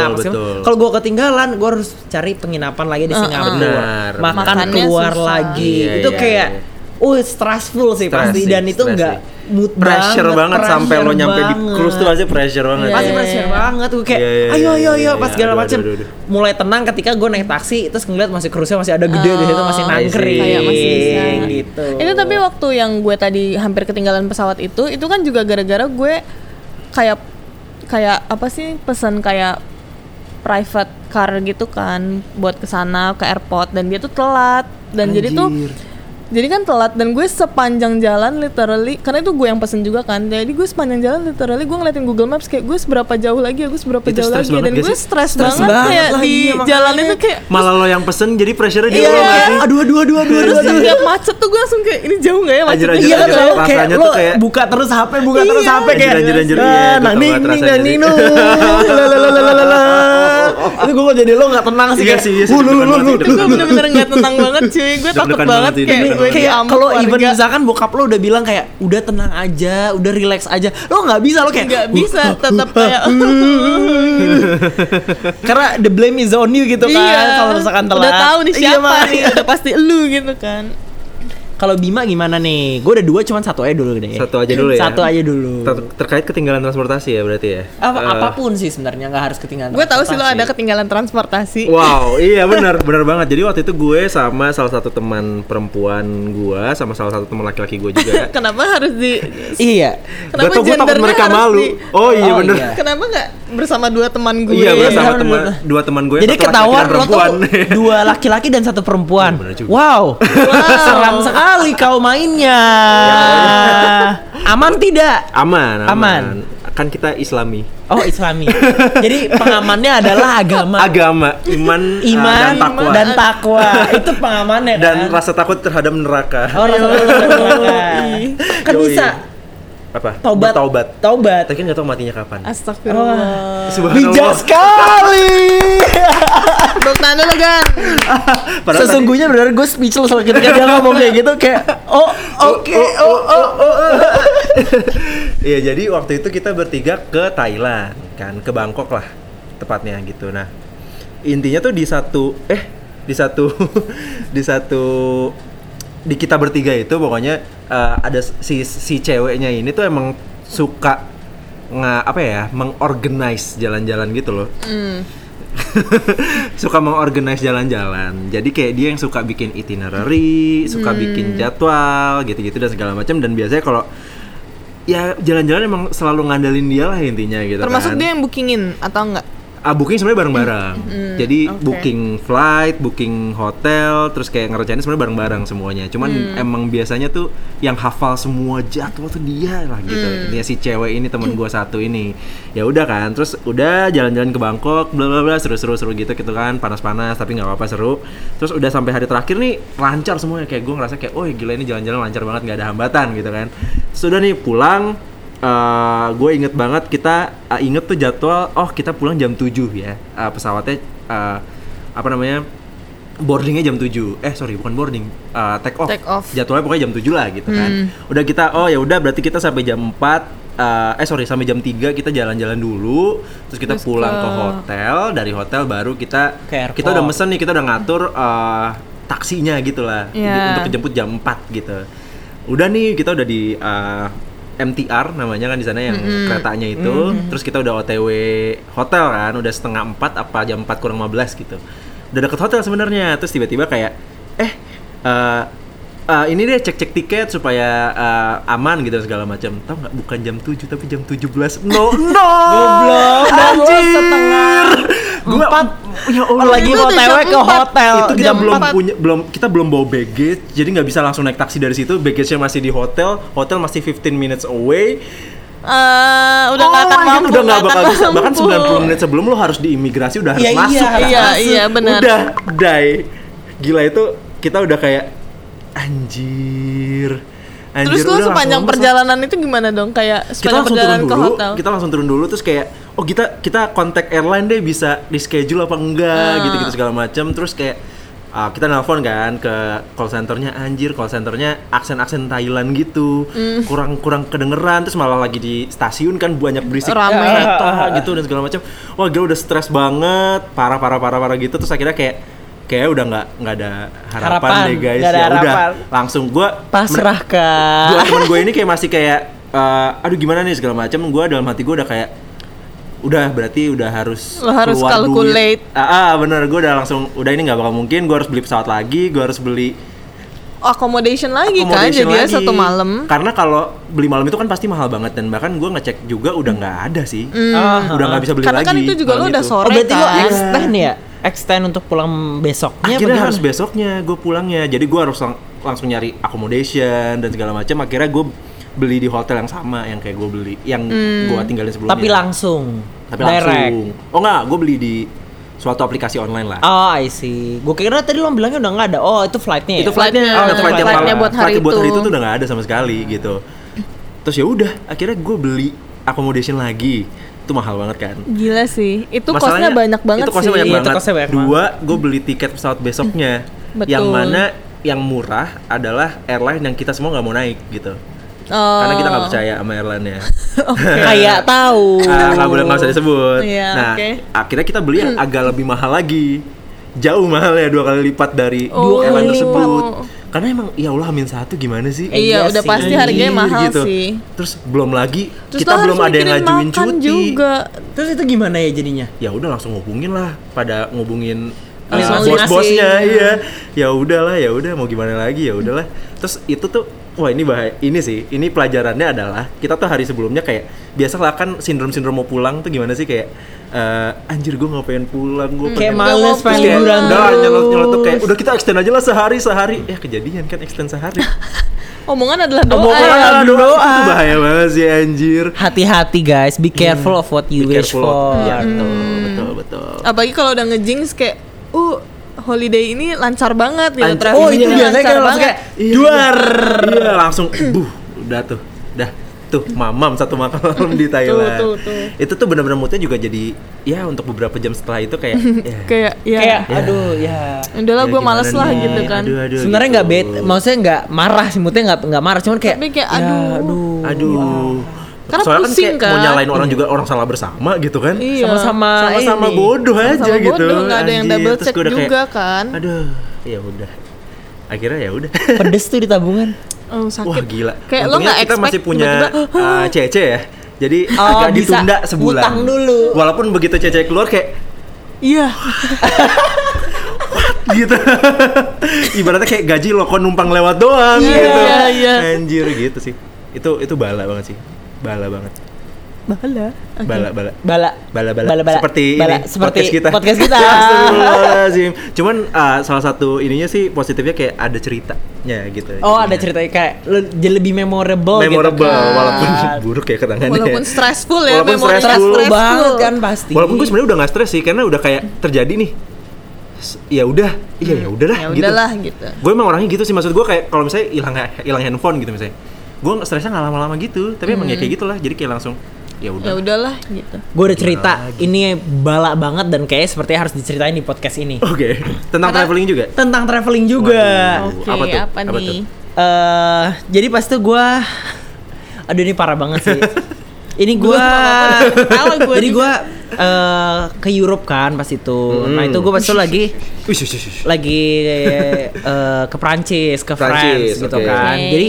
kalau gue ketinggalan gue harus cari penginapan lagi di. Singapura Benar, makan Makannya keluar susah. lagi Iya, itu iya, kayak iya. Oh stressful sih Stres pasti sih, dan itu enggak mood pressure banget, sampai lo nyampe di banget. cruise tuh pasti pressure banget. Iya, pasti iya, pressure iya. banget gue kayak Iya, iya, ayo iya, ayo ayo iya, pas iya. segala macem aduh, aduh. mulai tenang ketika gue naik taksi terus ngeliat masih cruise-nya masih ada gede di situ masih Oh, nangkring Kayak masih bisa. gitu Itu tapi waktu yang gue tadi hampir ketinggalan pesawat itu, itu kan juga gara-gara gue kayak kayak apa sih pesan kayak private car gitu kan buat ke sana ke airport dan dia tuh telat dan jadi tuh Anjir. Jadi kan telat dan gue sepanjang jalan literally karena itu gue yang pesen juga kan jadi gue sepanjang jalan literally gue ngeliatin Google Maps kayak gue seberapa jauh lagi ya gue seberapa Itu jauh lagi dan gue stres banget, banget kayak lah, di iya, makanya. jalan itu kayak Malah lo yang pesen jadi pressure-nya di Iya. lo gak sih? aduh aduh aduh aduh terus setiap macet tuh gue langsung kayak ini jauh nggak ya macetnya Iya kan lo kayak rasanya lo tuh kayak- buka terus HP buka terus Iya. HP kayak Anjir, anjir, anjir, iya, ah, nah tau ning itu gue kok jadi lo nggak tenang sih Iya sih, iya sih, "Uh, lu, lu, gue bener-bener. Gak tenang banget cuy. Gue takut banget kayak gue kayak kalau even misalkan bokap lo udah bilang kayak udah tenang aja, udah relax aja, lo nggak bisa lo kayak nggak bisa tetap kayak karena the blame is on you gitu kan iya. kalau misalkan telat. udah tahu nih Iya, siapa nih udah pasti lu gitu kan Kalau Bima gimana nih? Gue udah dua, cuman satu aja dulu deh. Satu aja dulu ya. Satu aja dulu. Ter- terkait ketinggalan transportasi ya berarti ya. Apa, Eh, apa pun sih sebenarnya nggak harus ketinggalan. gue tahu sih lo ada ketinggalan transportasi Wow, iya benar, benar banget. Jadi waktu itu gue sama salah satu teman perempuan gue sama salah satu teman laki-laki gue juga. kenapa harus di Iya. kenapa Gak tau gue takut gendernya mereka malu. di- Oh iya Oh, bener. iya. kenapa nggak bersama dua teman gue Iya, iya, bersama bener, teman dua teman gue. Jadi ketahuan lo tuh perempuan. dua laki-laki dan satu perempuan. Oh, bener juga. Wow. Seram sekali kau mainnya. Aman tidak? aman, aman, Aman. Kan kita Islami. Oh Islami. Jadi pengamannya adalah agama, Agama, iman, uh, iman dan takwa. dan takwa. Itu pengamannya kan. Dan rasa takut terhadap neraka. Oh, rasa takut terhadap neraka. Kan Yoi. bisa. apa? Taubat. Bertaubat. Taubat. Tapi kan nggak tahu matinya kapan. Astagfirullah. Bijak sekali. Tepuk tangan dulu kan. Sesungguhnya benar gue speechless loh ketika dia ngomong kayak gitu kayak oh oke oh oh oh. Iya jadi waktu itu kita bertiga ke Thailand kan ke Bangkok lah tepatnya gitu. Nah intinya tuh di satu eh di satu di satu di kita bertiga itu pokoknya eh, ada si si ceweknya ini tuh emang suka nggak apa ya mengorganize jalan-jalan gitu loh. suka mengorganize jalan-jalan. Jadi kayak dia yang suka bikin itinerary, suka bikin jadwal gitu-gitu dan segala macam dan biasanya kalau ya jalan-jalan emang selalu ngandelin dia lah intinya gitu Termasuk kan. dia yang bookingin atau enggak? Ah, booking sebenarnya bareng-bareng. Jadi oke. booking flight, booking hotel, terus kayak ngerencanain sebenarnya bareng-bareng semuanya. Cuman emang biasanya tuh yang hafal semua jadwal tuh dia lah gitu. Intinya si cewek ini temen gua satu ini. Ya udah kan, terus udah jalan-jalan ke Bangkok, bla bla bla, seru-seru seru gitu gitu kan, panas-panas tapi nggak apa-apa seru. Terus udah sampai hari terakhir nih lancar semuanya kayak gua ngerasa kayak, oh gila ini jalan-jalan lancar banget nggak ada hambatan gitu kan. Sudah nih pulang, gue inget banget kita uh, inget tuh jadwal oh kita pulang jam 7 ya. Uh, pesawatnya uh, apa namanya boardingnya jam 7 eh sorry bukan boarding uh, take off. Take off. jadwalnya pokoknya jam 7 lah gitu kan. Udah kita oh ya udah berarti kita sampai jam 4 uh, eh sorry sampai jam 3 kita jalan-jalan dulu. Terus kita Terus pulang ke ke- hotel. Dari hotel baru kita kita udah mesen nih kita udah ngatur uh, taksinya gitu lah Iya. untuk kejemput jam 4 gitu. Udah nih kita udah di uh, MTR namanya kan di sana yang keretanya itu. Terus kita udah OTW hotel kan udah setengah empat apa jam 4 kurang 15 gitu. Udah deket hotel sebenarnya. Terus tiba-tiba kayak eh uh, uh, ini deh cek-cek tiket supaya uh, aman gitu segala macam tau nggak bukan jam 7 tapi jam 17 no no Goblok, Anjir. setengah Gua- empat ya Allah lagi OTW jam ke hotel. itu kita jam belum empat. punya belum kita belum bawa baggage jadi nggak bisa langsung naik taksi dari situ baggage-nya masih di hotel hotel masih 15 minutes away Eh, udah Oh nggak akan mampu. udah nggak nggak bakal bisa bahkan mampu. 90 menit sebelum lo harus di imigrasi udah harus Iya, iya, masuk Iya, masuk. iya benar. udah die gila itu kita udah kayak anjir anjir Terus lu sepanjang langsung perjalanan itu gimana dong? Kayak kita turun perjalanan ke dulu hotel. kita langsung turun dulu terus kayak oh kita kita kontak airline deh bisa di schedule apa enggak Ah. gitu gitu segala macam terus kayak ah, kita nelpon kan ke call centernya anjir call centernya aksen aksen Thailand gitu Hmm. kurang kurang kedengeran terus malah lagi di stasiun kan banyak berisik Rame. kereta gitu dan segala macam wah gila udah stres banget parah parah parah parah gitu terus akhirnya kayak kayak udah nggak nggak ada harapan, Harapan, deh guys ya udah langsung gua Pasrah dua kak. temen gue ini kayak masih kayak eh, aduh gimana nih segala macam gue dalam hati gue udah kayak udah berarti udah harus Lo harus keluar calculate. duit. ah, ah, bener gue udah langsung udah ini nggak bakal mungkin gue harus beli pesawat lagi gue harus beli accommodation lagi kan accommodation jadi lagi. satu malam. karena kalau beli malam itu kan pasti mahal banget dan bahkan gue ngecek juga udah nggak ada sih Ah, udah nggak bisa beli Karena lagi kan itu juga lo udah itu. sore Oh berarti lo kan. extend ya? Extend untuk pulang besoknya akhirnya bagaimana? harus besoknya gue pulangnya jadi gue harus lang- langsung nyari accommodation dan segala macam akhirnya gue beli di hotel yang sama yang kayak gue beli yang gue tinggalin sebelumnya Tapi langsung. tapi direct. langsung oh enggak gue beli di suatu aplikasi online lah Oh, I see. Gue kira tadi lo bilangnya udah nggak ada. Oh, itu flightnya. ya? itu flightnya Flightnya. oh, itu flightnya malam- buat hari flight buat hari itu. itu tuh udah nggak ada sama sekali gitu terus ya udah akhirnya gue beli accommodation lagi itu mahal banget kan Gila sih. Itu Masalahnya, kosnya banyak banget itu kosnya sih. banyak Iya, itu banget. kosnya banyak Dua, gue beli tiket pesawat besoknya. Betul. Yang mana yang murah adalah airline yang kita semua nggak mau naik gitu. Oh. Karena kita nggak percaya sama airline-nya. Kayak tahu. Ah, nggak boleh nggak usah disebut. Iya, nah, oke. akhirnya kita beli yang agak lebih mahal lagi. Jauh mahal ya dua kali lipat dari Oh, airline lipat. tersebut. Karena emang ya Allah Amin satu gimana sih? Eh, Iya, Iya udah sih. pasti harganya mahal gitu. sih. Terus belum lagi Terus kita belum ada yang ngajuin cuti. juga. Terus itu gimana ya jadinya? ya udah langsung hubungin lah pada ngubungin uh, bos-bosnya iya ya udahlah ya udah mau gimana lagi ya udahlah terus itu tuh wah ini bahaya ini sih ini pelajarannya adalah kita tuh hari sebelumnya kayak biasalah kan sindrom-sindrom mau pulang tuh gimana sih kayak eh, anjir gue nggak pengen pulang gue Kayak Nggak males pengen pulang. liburan udah nyelot nyelot tuh kayak udah kita extend aja lah sehari sehari ya kejadian kan extend sehari Omongan adalah doa. Omongan ya. adalah doa. doa. itu bahaya banget sih anjir Hati-hati guys, be careful of what you Be wish of- for. Iya, betul betul betul Apalagi kalau udah ngejinx kayak, uh holiday ini lancar banget gitu. Lancar. Oh, itu biasanya kan langsung kayak duar. Iya langsung buh udah tuh udah tuh mamam satu malam di Thailand tuh, tuh. itu tuh benar-benar moodnya juga jadi ya untuk beberapa jam setelah itu kayak ya, kayak ya Kayak Ya. aduh ya. udahlah ya gue males lah nih? gitu kan aduh, aduh, Sebenarnya gitu. nggak bet, maksudnya nggak marah sih, moodnya nggak nggak marah, cuman kayak, Tapi kayak, ya, aduh. aduh, aduh Karena soalnya pusing, kan, kayak mau kan? nyalain orang juga orang salah bersama gitu kan Iya. sama-sama sama-sama ini. bodoh aja Sama-sama gitu bodoh, nggak ada yang Anjir, double check udah kayak, juga kan aduh ya udah akhirnya ya udah pedes tuh di tabungan. oh sakit Wah gila. kayak lo nggak kita expect masih punya tiba-tiba, uh, CC ya. Jadi Oh, agak bisa ditunda sebulan. dulu. Walaupun begitu CC keluar kayak iya gitu. Ibaratnya kayak gaji lo kok numpang lewat doang Iya, gitu. iya, iya. Anjir gitu sih. Itu itu bala banget sih. Bala banget. bala Bala bala. Bala. Bala bala. Bala, bala. Seperti Bala, ini seperti podcast kita. podcast kita. Astagfirullahaladzim. Cuman uh, salah satu ininya sih positifnya kayak ada ceritanya gitu. Oh ada Jadinya. ceritanya kayak lebih memorable, memorable gitu kan. walaupun buruk ya ketangannya. walaupun stressful ya Walaupun stressful. stressful banget kan pasti. Walaupun gue sebenarnya udah gak stres sih karena udah kayak terjadi nih. Ya udah, iya ya udahlah ya gitu. udahlah gitu Gue emang orangnya gitu sih maksud gue kayak kalau misalnya hilang hilang handphone gitu misalnya. Gue stresnya nggak lama-lama gitu, tapi emang ya kayak gitulah. Jadi kayak langsung ya ya udah. udahlah gitu Gue udah cerita, ini balak banget dan kayaknya sepertinya harus diceritain di podcast ini. Oke. Tentang Karena- traveling juga. Tentang traveling juga. Waduh. oke apa tuh? apa, Apa nih tuh? Eh, jadi pas itu gue, aduh ini parah banget sih. ini gue, Tahu gua jadi gue eh, ke Europe kan pas itu. Nah Hmm. itu gue pas itu lagi lagi eh, ke Prancis, ke Prancis, France gitu oke. kan. Jadi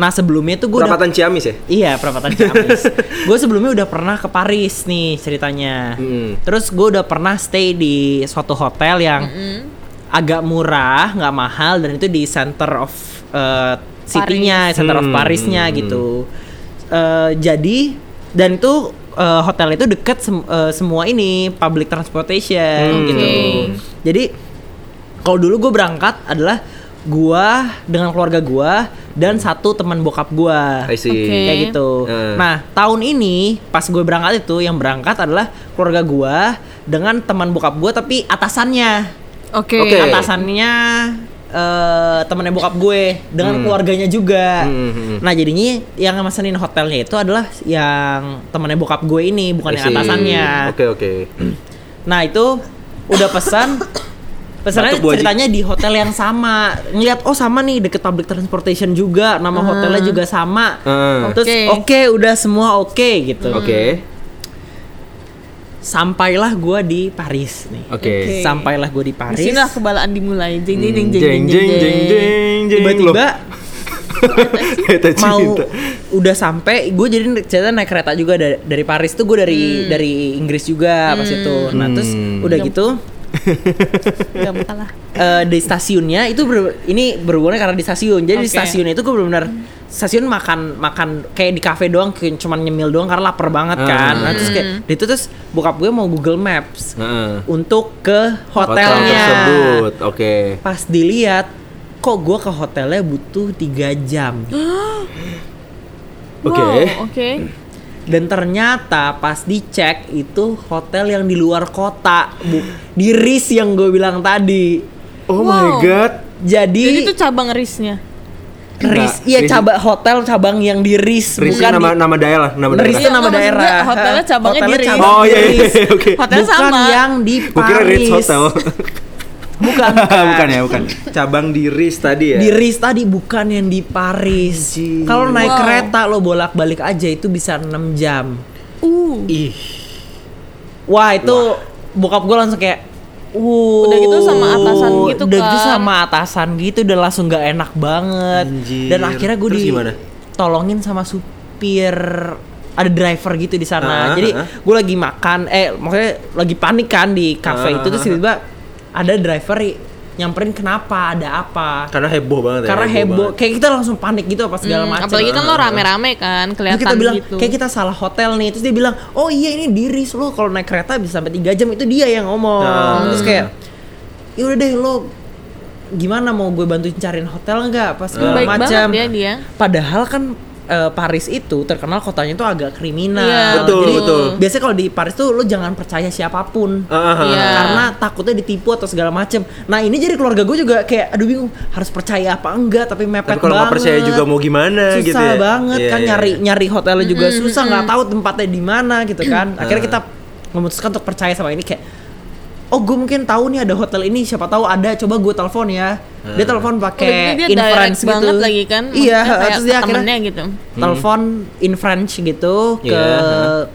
nah sebelumnya tuh gue udah Perapatan Ciamis ya? Iya, perapatan Ciamis. gue sebelumnya udah pernah ke Paris nih ceritanya. Mm. Terus gue udah pernah stay di suatu hotel yang agak murah, nggak mahal dan itu di center of uh, city-nya, center of Hmm, Parisnya hmm, gitu. Uh, jadi dan itu uh, hotel itu deket sem- uh, semua ini public transportation Hmm. gitu. Jadi kalau dulu gue berangkat adalah gua dengan keluarga gua dan satu teman bokap gua I see. Oke. kayak gitu. Eh. Nah tahun ini pas gue berangkat itu yang berangkat adalah keluarga gua dengan teman bokap gua tapi atasannya oke Oke. atasannya eh temannya bokap gue dengan Hmm. keluarganya juga. Hmm, hmm, hmm. Nah jadinya yang mesenin hotelnya itu adalah yang temannya bokap gue ini bukan yang atasannya. Oke oke. Nah itu udah pesan pesannya ceritanya di hotel yang sama. Ngeliat oh sama nih deket public transportation juga. Nama hotelnya juga sama. Ah. terus Oke. oke udah semua oke gitu. Oke. sampailah gua di Paris nih. Oke. Oke. sampailah gue di Paris. sini lah kebalaan dimulai. Jeng jeng jeng Hmm, jeng jeng jeng jeng jeng. tiba-tiba mau udah sampai gue jadi cerita naik kereta juga dari, dari Paris tuh gue dari dari Inggris juga pas itu. Nah terus Hmm. udah gitu Gak kalah eh, di stasiunnya itu ber- ini berhubungannya karena di stasiun jadi di Oke. stasiun itu gue benar-benar stasiun makan makan kayak di kafe doang kayak cuman nyemil doang karena lapar banget kan Ah. nah, terus kayak di itu terus bokap gue mau Google Maps Heeh. untuk ke Hotel hotelnya tersebut. Oke. pas dilihat kok gue ke hotelnya butuh tiga jam Oke. Wow, oke dan ternyata pas dicek itu hotel yang di luar kota bu di RIS yang gue bilang tadi Oh Wow. my god. jadi jadi, itu cabang risnya RIS iya RIS- cabang hotel cabang yang di RIS bukan nama di, nama daerah, nama RIS daerah. itu Iya, nama maksud daerah hotelnya cabangnya Hotelnya di RIS. cabang Oh, iya, iya, RIS. oke. Hotelnya bukan sama. yang di Gua kira Ritz Paris Hotel. bukan bukan ya, bukan. Cabang di RIS tadi ya. di RIS tadi bukan yang di Paris kalau naik Wow. kereta lo bolak-balik aja itu bisa 6 jam uh Ih. Wah itu bokap gue langsung kayak Uh, Udah gitu sama atasan gitu udah gitu kan. sama atasan gitu udah langsung gak enak banget. Anjir. Dan akhirnya gue di gimana? tolongin sama supir ada driver gitu di sana. Ah, Jadi ah. gue lagi makan, eh maksudnya lagi panik kan di cafe Ah, itu terus ah, tiba-tiba ada driver nyamperin kenapa, ada apa? Karena heboh banget ya. Karena heboh, banget. kayak kita langsung panik gitu apa segala Hmm, macam. apalagi kan lo rame-rame kan Terus kelihatan kita bilang gitu kayak kita salah hotel nih terus dia bilang oh iya ini diri lo kalau naik kereta bisa sampai tiga jam itu dia yang ngomong Nah. terus kayak ya udah deh lo gimana mau gue bantuin cariin hotel nggak pas segala baik banget macam ya dia padahal kan eh, Paris itu terkenal kotanya tuh agak kriminal. Iya, Betul, Jadi, betul. Biasanya kalau di Paris tuh lo jangan percaya siapa pun. Ah, ah, ah. Iya. Karena takutnya ditipu atau segala macem. Nah ini jadi keluarga gue juga kayak aduh bingung harus percaya apa enggak tapi mepet Tapi kalau banget. percaya juga mau gimana susah gitu ya. banget Iya, kan iya, nyari iya. nyari hotelnya juga susah nggak tahu tempatnya di mana gitu kan. Akhirnya kita memutuskan untuk percaya sama ini kayak oh gue mungkin tahu nih ada hotel ini siapa tahu ada. Coba gue telepon ya. Dia telepon Oh, pakai dia in French gitu. banget lagi kan? Iya Maksudnya terus dia akhirnya gitu. Telepon in French gitu ke Iya.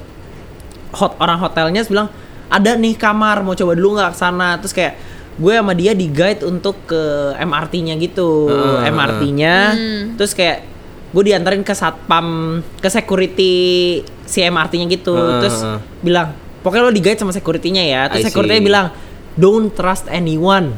hot orang hotelnya terus bilang ada nih kamar mau coba dulu nggak ke sana? Terus kayak gue sama dia di guide untuk ke MRT-nya gitu. Heeh, MRT-nya terus kayak gue diantarin ke satpam ke security si MRT-nya gitu. Heeh, terus bilang pokoknya lo di guide sama security-nya ya. Terus security-nya bilang don't trust anyone.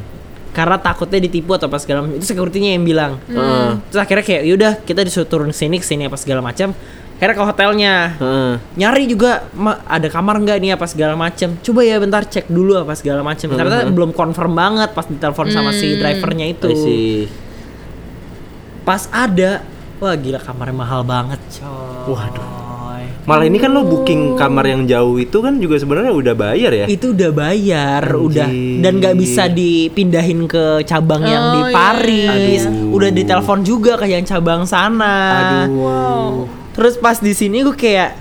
Karena takutnya ditipu atau apa segala macam. Itu security-nya yang bilang. Heeh. terus akhirnya kayak yaudah kita disuruh turun sini sini apa segala macam. Akhirnya ke hotelnya. Heeh. nyari juga ada kamar nggak nih apa segala macam. Coba ya bentar cek dulu apa segala macam. Ternyata belum confirm banget pas ditelepon sama si drivernya itu. pas ada wah gila kamarnya mahal banget coy. Waduh. Malah ini kan lo booking kamar yang jauh itu kan juga sebenarnya udah bayar ya. itu udah bayar Anjing. udah dan nggak bisa dipindahin ke cabang yang di Oh, iya, Paris Aduh. udah ditelepon juga ke yang cabang sana Aduh. terus pas di sini gue kayak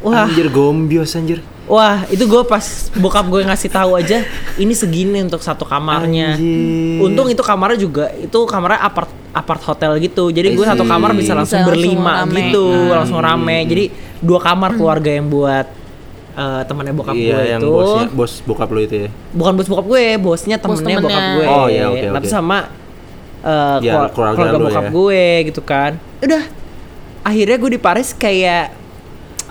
wah Anjir gombios anjir. Wah, itu gue pas bokap gue ngasih tahu aja, ini segini untuk satu kamarnya. Anjir. Untung itu kamarnya juga itu kamarnya apart apart hotel gitu. Jadi gue satu kamar bisa langsung Bisa langsung berlima rame. gitu, Hmm. langsung rame. Jadi dua kamar keluarga yang buat eh, temannya bokap iya, gue yang itu. bosnya, bos bokap lo itu ya. Bukan bos bokap gue, bosnya temennya temennya. bokap gue. Oh, iya, oke, Tapi oke. sama eh, Ya, keluar- keluarga keluarga lu bokap ya. gue gitu kan. Udah. Akhirnya gue di Paris kayak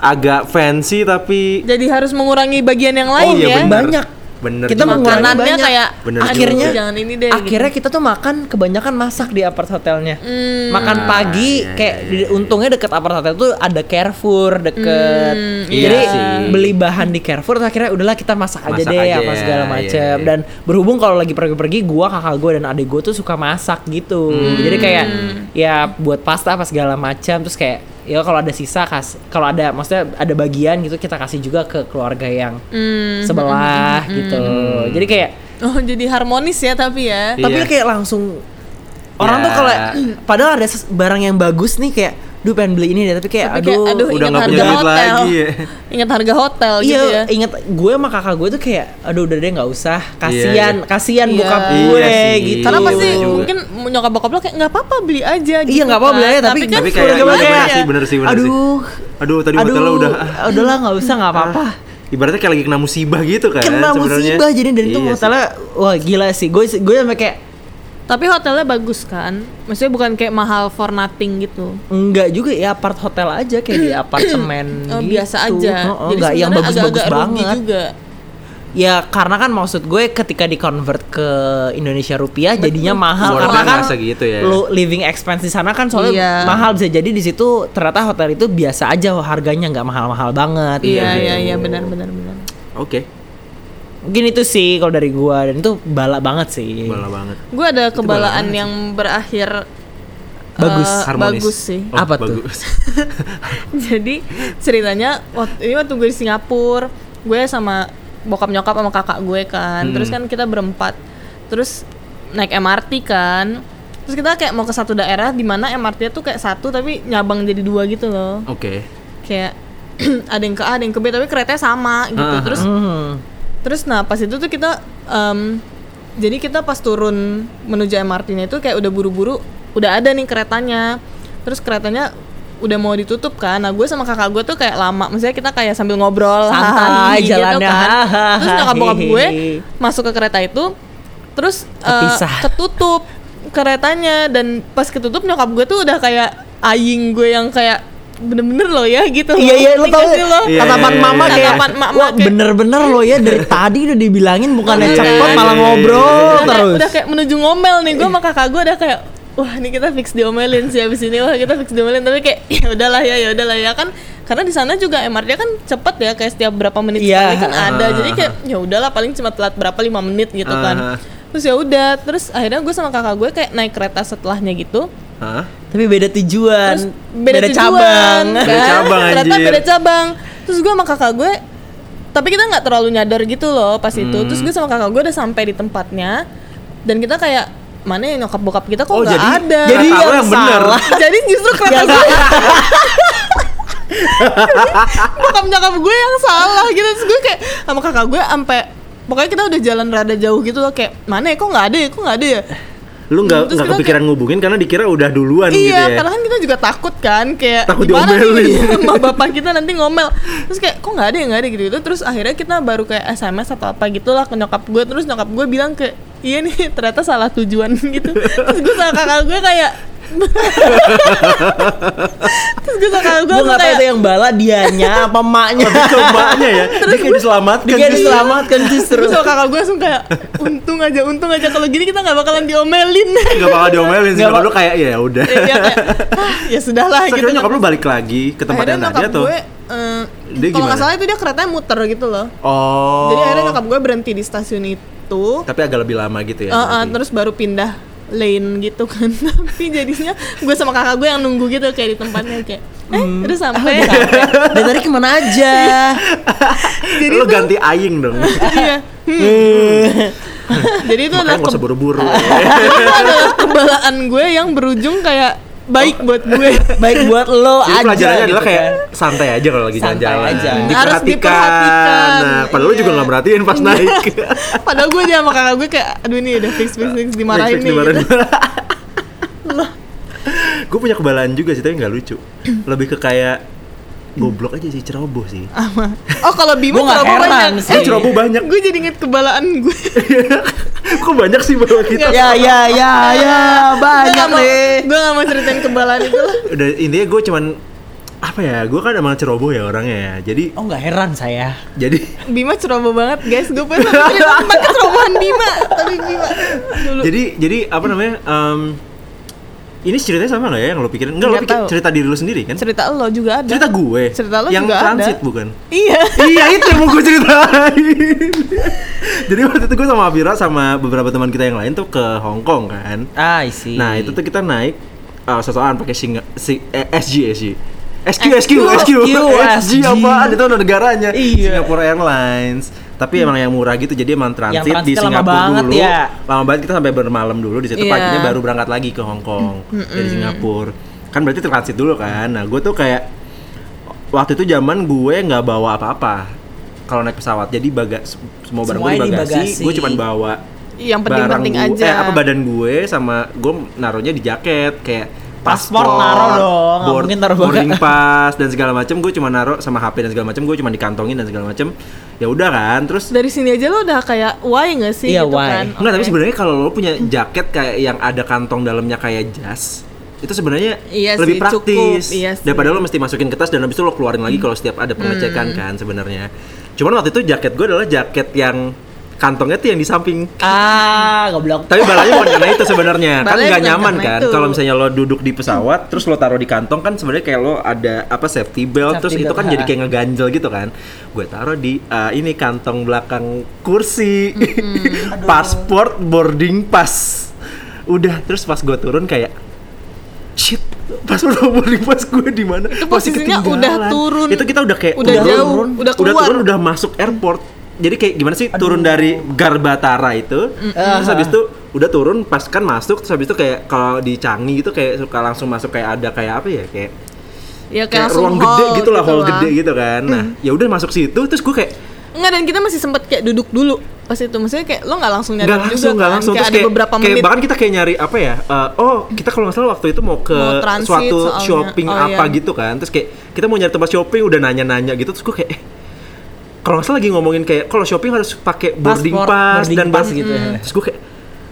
Agak fancy tapi jadi harus mengurangi bagian yang lain iya, ya bener. banyak. Bener Kita makanannya banyak. kayak Bener akhirnya juga. jangan ini deh akhirnya kita tuh makan kebanyakan masak di apart hotelnya Hmm. makan Ah, pagi iya, kayak iya, di- untungnya deket apart hotel tuh ada Carrefour deket Hmm, jadi iya sih. beli bahan di Carrefour akhirnya udahlah kita masak, aja Masak deh aja apa segala iya, macem iya. dan berhubung kalau lagi pergi-pergi gua kakak gue dan adik gue tuh suka masak gitu Hmm. jadi kayak ya buat pasta apa segala macam terus kayak ya kalau ada sisa kas kalau ada maksudnya ada bagian gitu kita kasih juga ke keluarga yang Hmm. sebelah gitu jadi kayak oh jadi harmonis ya tapi ya tapi Iya. kayak langsung orang Ya. tuh kalau padahal ada barang yang bagus nih kayak duh pengen beli ini deh tapi kayak Tapi aduh, kayak, aduh udah ingat nggak harga punya duit hotel lagi ya. ingat harga hotel iya gitu ya inget gue sama kakak gue tuh kayak aduh udah deh nggak usah kasihan iya. kasihan Iya. bokap Iya gue sih. gitu karena pasti Iya, juga. mungkin nyokap bokap lo kayak nggak apa-apa beli aja gitu Iya, nggak apa-apa beli kan. aja, tapi- kan Tapi keluarga kayak- iya, bener ya. sih, bener sih, bener sih. aduh Aduh tadi aduh hotelnya udah ah, udahlah nggak usah nggak apa-apa ibaratnya kayak lagi kena musibah gitu kan kena sebenarnya. musibah jadi dan itu Iya sih. hotelnya wah gila sih gue gue sampai kayak tapi hotelnya bagus kan? Maksudnya bukan kayak mahal for nothing gitu. Enggak juga ya apart hotel aja kayak di apartemen Oh, gitu. biasa aja. Heeh, jadi enggak yang bagus-bagus banget. juga. Ya karena kan maksud gue ketika di convert ke Indonesia rupiah jadinya mahal. Keluarga karena kan gitu ya. lo living expense di sana kan soalnya Iya. mahal. Bisa jadi di situ ternyata hotel itu biasa aja harganya nggak mahal-mahal banget. iya gitu. iya iya. Benar benar benar. Oke, Mungkin itu sih kalau dari gua dan itu balak banget sih. malah banget. gue ada kebalaan yang berakhir Bagus, eh, Harmonis. bagus sih Oh, Apa tuh? bagus. jadi ceritanya waktu ini waktu gue di Singapura gue sama bokap nyokap sama kakak gue kan Hmm. terus kan kita berempat terus naik MRT kan terus kita kayak mau ke satu daerah di mana MRT tuh kayak satu tapi nyabang jadi dua gitu loh Oke. kayak ada yang ke A ada yang ke B tapi keretanya sama gitu Ah, terus Hmm. Terus nah pas itu tuh kita em, jadi kita pas turun menuju MRT-nya itu kayak udah buru-buru udah ada nih keretanya. Terus keretanya udah mau ditutup kan. Nah gue sama kakak gue tuh kayak lama maksudnya kita kayak sambil ngobrol Santai hahaha, gitu kan. Terus nyokap bokap gue masuk ke kereta itu terus Kepisah. ketutup keretanya. Dan pas ketutup nyokap gue tuh udah kayak aying gue yang kayak bener-bener loh ya gitu Iya iya lo tau sih lo? Iya, tatapan iya, mama iya. kayak Tatapan wah bener-bener lo ya dari tadi udah dibilangin bukannya Iya, cepet iya, malah iya, ngobrol terus. udah kayak menuju ngomel nih gue sama kakak gue udah kayak wah ini kita fix diomelin sih abis ini wah kita fix diomelin tapi kayak ya udahlah ya ya udahlah ya kan karena di sana juga MRT kan cepet ya kayak setiap berapa menit Iya. sekali kan ada jadi kayak ya udahlah paling cuma telat berapa lima menit gitu kan Ah. terus ya udah terus akhirnya gue sama kakak gue kayak naik kereta setelahnya gitu Hah? Tapi beda tujuan, terus beda, tujuan, cabang. kan? Beda cabang, ternyata anjir. beda cabang terus gue sama kakak gue tapi kita nggak terlalu nyadar gitu loh pas itu Hmm. terus gue sama kakak gue udah sampai di tempatnya dan kita kayak mana ya nyokap bokap kita kok Oh, nggak jadi- ada Jadi yang, yang bener. salah. jadi justru Yang gue bokap nyokap gue yang salah gitu terus gue kayak sama kakak gue sampai pokoknya kita udah jalan rada jauh gitu loh kayak mana ya kok nggak ada ya kok nggak ada ya Lu nggak nggak kepikiran ngubungin karena dikira udah duluan gitu iya ya. karena kan kita juga takut kan kayak Takut gimana diomelin. nih sama bapak kita nanti ngomel terus kayak kok nggak ada ya nggak ada gitu gitu terus akhirnya kita baru kayak sms atau apa gitulah ke nyokap gue terus nyokap gue bilang ke iya nih ternyata salah tujuan gitu terus gue sama kakak gue kayak terus gue sama kakak gue Gue nggak tahu kayak itu yang bala dianya apa emaknya. Ke emaknya ya. Dia kayak diselamatkan. Dia kayak diselamatkan justru. terus sama kakak gue langsung kayak untung aja untung aja kalau gini kita nggak bakalan diomelin Gak bakal diomelin sih. Kalau lu kayak ya udah. ya, kayak ah, ya sudahlah Terus gitu akhirnya nyokap lu balik lagi ke tempatnya Nadia tuh. gue eh, Dia kalau nggak salah itu dia keretanya muter gitu loh Oh. Jadi akhirnya nyokap gue berhenti di stasiun itu. Tapi agak lebih lama gitu ya. Eh, berarti. terus baru pindah lane gitu kan. Tapi jadinya gue sama kakak gue yang nunggu gitu kayak di tempatnya kayak eh udah sampai. Dan tadi ke mana aja? Jadi lu tuh- ganti aing dong. Iya. Hmm. Jadi itu Makanya adalah gak usah ke- buru-buru. itu adalah kebalaan gue yang berujung kayak baik buat gue. Baik buat lo Jadi aja. pelajarannya gitu adalah kayak kan. santai aja kalau lagi Santai jalan-jalan. aja. Harus Diperhatikan. Nah, padahal lu juga Iya. nggak merhatiin pas naik. Padahal gue aja sama kakak gue kayak aduh ini udah fix fix fix dimarahin nih. Gitu. gue punya kebalaan juga sih tapi nggak lucu. Lebih ke kayak goblok aja sih ceroboh sih. Ama. Oh kalau Bima ceroboh heran banyak. sih. Eh, ceroboh banyak. Gue jadi inget kebalaan gue. Kok banyak sih bawa kita? Ya ya ya ya banyak nih. Gue gak mau ceritain kebalaan itu lah. Udah intinya gue cuman apa ya? Gue kan emang ceroboh ya orangnya ya. Jadi Oh nggak heran saya. jadi Bima ceroboh banget guys. Gue pengen cerita tentang kecerobohan Bima. Tapi Bima dulu. jadi jadi apa namanya? em, ini ceritanya sama nggak ya yang lo pikirin? Enggak, lo pikir tahu. cerita diri lo sendiri kan? cerita lo juga ada. Cerita gue. Cerita lo yang juga ada. transit bukan? Iya. iya itu yang mau gue ceritain. Jadi waktu itu gue sama Afira sama beberapa teman kita yang lain tuh ke Hong Kong kan. Ah, I see. Nah itu tuh kita naik uh, sosokan pakai singa, si, eh, SG SG. SQ, SQ, SQ, SQ, SG apaan itu ada negaranya Iya. Singapore Airlines tapi emang yang murah gitu jadi emang transit Yang di transit lama Singapura banget dulu. ya. lama banget kita sampai bermalam dulu. Di situ Iya. paginya baru berangkat lagi ke Hong Kong dari Singapura. Kan berarti transit dulu kan. Nah gue tuh kayak waktu itu zaman gue nggak bawa apa-apa kalau naik pesawat. Jadi bagas semua barang gue di bagasi, bagasi. gue cuman bawa Yang penting-penting gue, aja. eh, apa badan gue sama gue naruhnya di jaket kayak Paspor naruh dong, board- mungkin taruh boarding pass dan segala macam gue cuma naruh sama HP dan segala macam gue cuma dikantongin dan segala macam ya udah kan terus Dari sini aja lo udah kayak why gak sih Iya, gitu why. kan? Enggak, tapi Oke. sebenarnya kalau lo punya jaket kayak yang ada kantong dalamnya kayak jas, itu sebenarnya Iya lebih sih, praktis cukup. Iya sih. daripada lo mesti masukin ke tas dan habis itu lo keluarin lagi kalau setiap ada pengecekan Hmm. kan sebenarnya. Cuman waktu itu jaket gue adalah jaket yang kantongnya tuh yang di samping. Ah, goblok. Tapi balanya bukan karena itu sebenarnya. kan nggak nyaman kan itu. kalau misalnya lo duduk di pesawat terus lo taruh di kantong kan sebenarnya kayak lo ada apa safety belt Safety terus itu belt, kan ha. jadi kayak ngeganjel gitu kan. Gue taruh di uh, ini kantong belakang kursi. Pasport boarding pass. Udah terus pas gue turun kayak shit pasport boarding pass gue di mana? Itu posisinya udah turun. Itu kita udah kayak Udah turun, jauh, udah keluar. turun udah masuk airport. Jadi kayak gimana sih turun dari Garbatara itu, terus habis itu udah turun pas kan masuk, terus habis itu kayak kalau di Changi gitu kayak suka langsung masuk kayak ada kayak apa ya kayak Ya kayak, kayak ruang gede hall gitu lah, hall lah. gede gitu kan. Nah, ya udah masuk situ, terus gue kayak Enggak dan kita masih sempet kayak duduk dulu pas itu maksudnya kayak lo nggak langsung nyari langsung juga kan? langsung kayak terus ada kayak, beberapa kayak menit bahkan kita kayak nyari apa ya eh, oh kita kalau nggak salah waktu itu mau ke Mau transit suatu soalnya. shopping Oh, apa iya. gitu kan terus kayak kita mau nyari tempat shopping udah nanya-nanya gitu terus gue kayak eh, kalau nggak salah lagi ngomongin kayak kalau shopping harus pakai boarding pass boarding dan pass gitu ya. terus gue kayak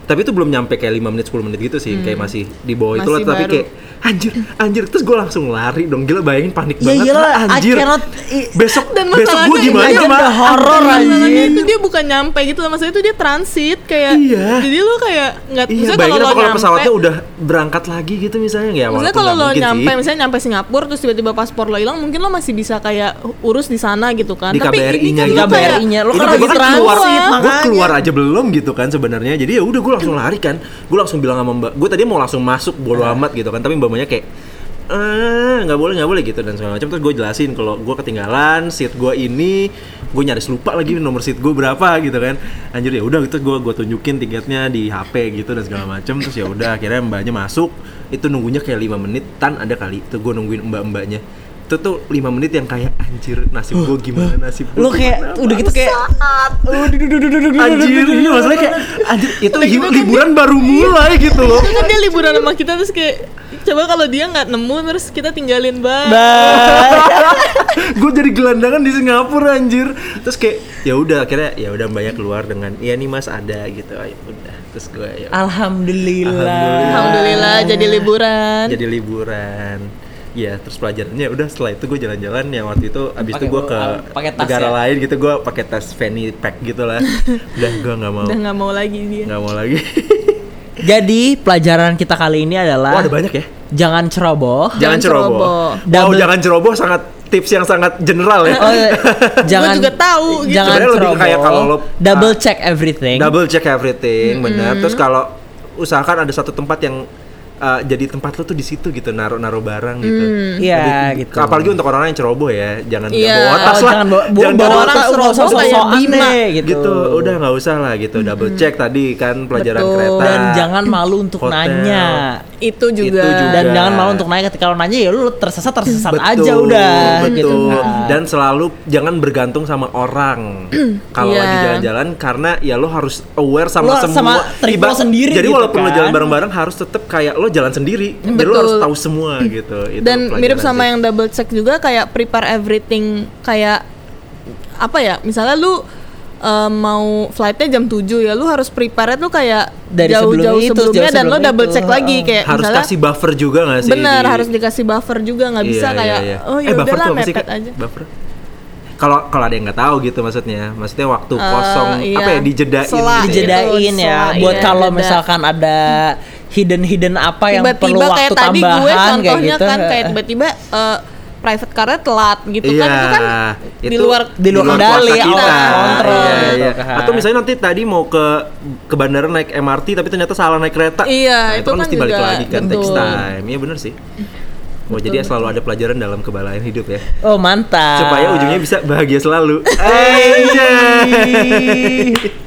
tapi itu belum nyampe kayak 5 menit 10 menit gitu sih kayak masih di bawah itu lah tapi baru. kayak anjir anjir terus gue langsung lari dong gila bayangin panik Ya banget Ah, I anjir cannot- i- besok dan besok gue gimana Mak? the horror Masalahnya anjing. itu dia bukan nyampe gitu loh maksudnya itu dia transit kayak Iya. jadi lu kayak nggak Iya, misalnya bayangin kalau nyampe- pesawatnya udah berangkat lagi gitu misalnya ya Maksudnya kalau lo nyampe, sih. misalnya nyampe Singapura terus tiba-tiba paspor lo hilang, mungkin lo masih bisa kayak urus di sana gitu kan. Di Tapi KBRI-nya ini kan gitu. KBRI-nya. Lo kan lagi kan keluar, transit, gue keluar aja belum gitu kan sebenarnya. Jadi ya udah gue langsung lari kan. Gue langsung bilang sama mbak, gue tadi mau langsung masuk bodo amat gitu kan. Tapi mbak-mbaknya kayak eh nggak boleh nggak boleh gitu dan segala macam. Terus gue jelasin kalau gue ketinggalan seat gue ini gue nyaris lupa lagi nomor seat gue berapa gitu kan. Anjir ya udah gitu gue gue tunjukin tiketnya di HP gitu dan segala macam. Terus ya udah akhirnya mbaknya masuk. Itu nunggunya kayak lima menit tan ada kali. Itu gue nungguin mbak-mbaknya. Itu tuh lima menit yang kayak anjir nasib gue gimana nasib gue Lu kayak udah gitu kayak anjir iya maksudnya kayak anjir itu liburan baru mulai gitu loh. Kan dia liburan sama kita terus kayak coba kalau dia nggak nemu terus kita tinggalin bang. gue jadi gelandangan di Singapura anjir terus kayak ya udah akhirnya ya udah mbaknya keluar dengan ya nih mas ada gitu ayo udah terus gue ya Alhamdulillah. Alhamdulillah jadi liburan. jadi liburan ya terus pelajarannya udah setelah itu gue jalan-jalan yang waktu itu abis itu gue ke pakai tas negara ya? lain gitu gue pakai tas fanny pack gitu lah udah gue nggak mau Udah nggak mau lagi dia. nggak mau lagi Jadi pelajaran kita kali ini adalah wah ada banyak ya jangan ceroboh. jangan Jangan ceroboh ceroboh. wow Double- jangan ceroboh sangat tips yang sangat general ya Oh, iya. jangan juga tahu gitu. Jangan Sebenarnya lebih ceroboh. kayak kalau lo- double ah, check everything. double check everything benar terus kalau usahakan ada satu tempat yang uh, jadi tempat lo tuh di situ gitu naruh naruh barang gitu Iya, Jadi, gitu. Apalagi untuk orang-orang yang ceroboh ya, jangan Iya. bawa tas Oh, lah. jangan bawa, bawa, Jangan bawa bawa orang tas, ceroboh Bima. deh gitu. gitu. Udah nggak usah lah gitu. Double check tadi kan pelajaran Betul. kereta. Dan jangan malu untuk hotel. nanya. Itu juga. Itu juga. Dan jangan malu untuk nanya ketika lo nanya ya lu tersesat tersesat Betul, aja udah betul. gitu kan. Dan selalu jangan bergantung sama orang kalau Iya. lagi jalan-jalan karena ya lo harus aware sama Lo semua. sama lo sendiri Jadi gitu walaupun lo kan. jalan bareng-bareng harus tetap kayak lo jalan sendiri. Jadi lo Betul. harus tahu semua gitu. Itu Dan mirip sama sih. yang double check juga kayak prepare everything kayak apa ya? Misalnya lu eh, mau flightnya jam 7 ya lu harus prepare tuh kayak Dari jauh-jauh sebelum itu, sebelumnya jauh dan lo double itu. check lagi kayak harus misalnya kasih buffer juga nggak sih? bener di- harus dikasih buffer juga nggak bisa Iya, kayak iya, iya. oh eh, ya buffer udahlah tuh apa sih, mepet aja Buffer. Kalau kalau ada yang nggak tahu gitu maksudnya, maksudnya waktu Eh, kosong iya. apa ya dijedain Sela- gitu. Dijedain ya buat ya, kalau misalkan ada hidden hidden apa yang perlu waktu kayak tadi tambahan gue kayak contohnya gitu. kan kayak tiba-tiba eh, private car-nya telat gitu Iya, kan itu kan di itu luar di luar kendali, kita. control Iya, gitu iya. kan. Atau misalnya nanti tadi mau ke ke bandara naik MRT tapi ternyata salah naik kereta. Iya, Nah, itu kan kan mesti balik lagi kan takes betul. time. Iya bener sih. Oh, jadi selalu ada pelajaran dalam kebalaian hidup ya. Oh mantap. Supaya ujungnya bisa bahagia selalu.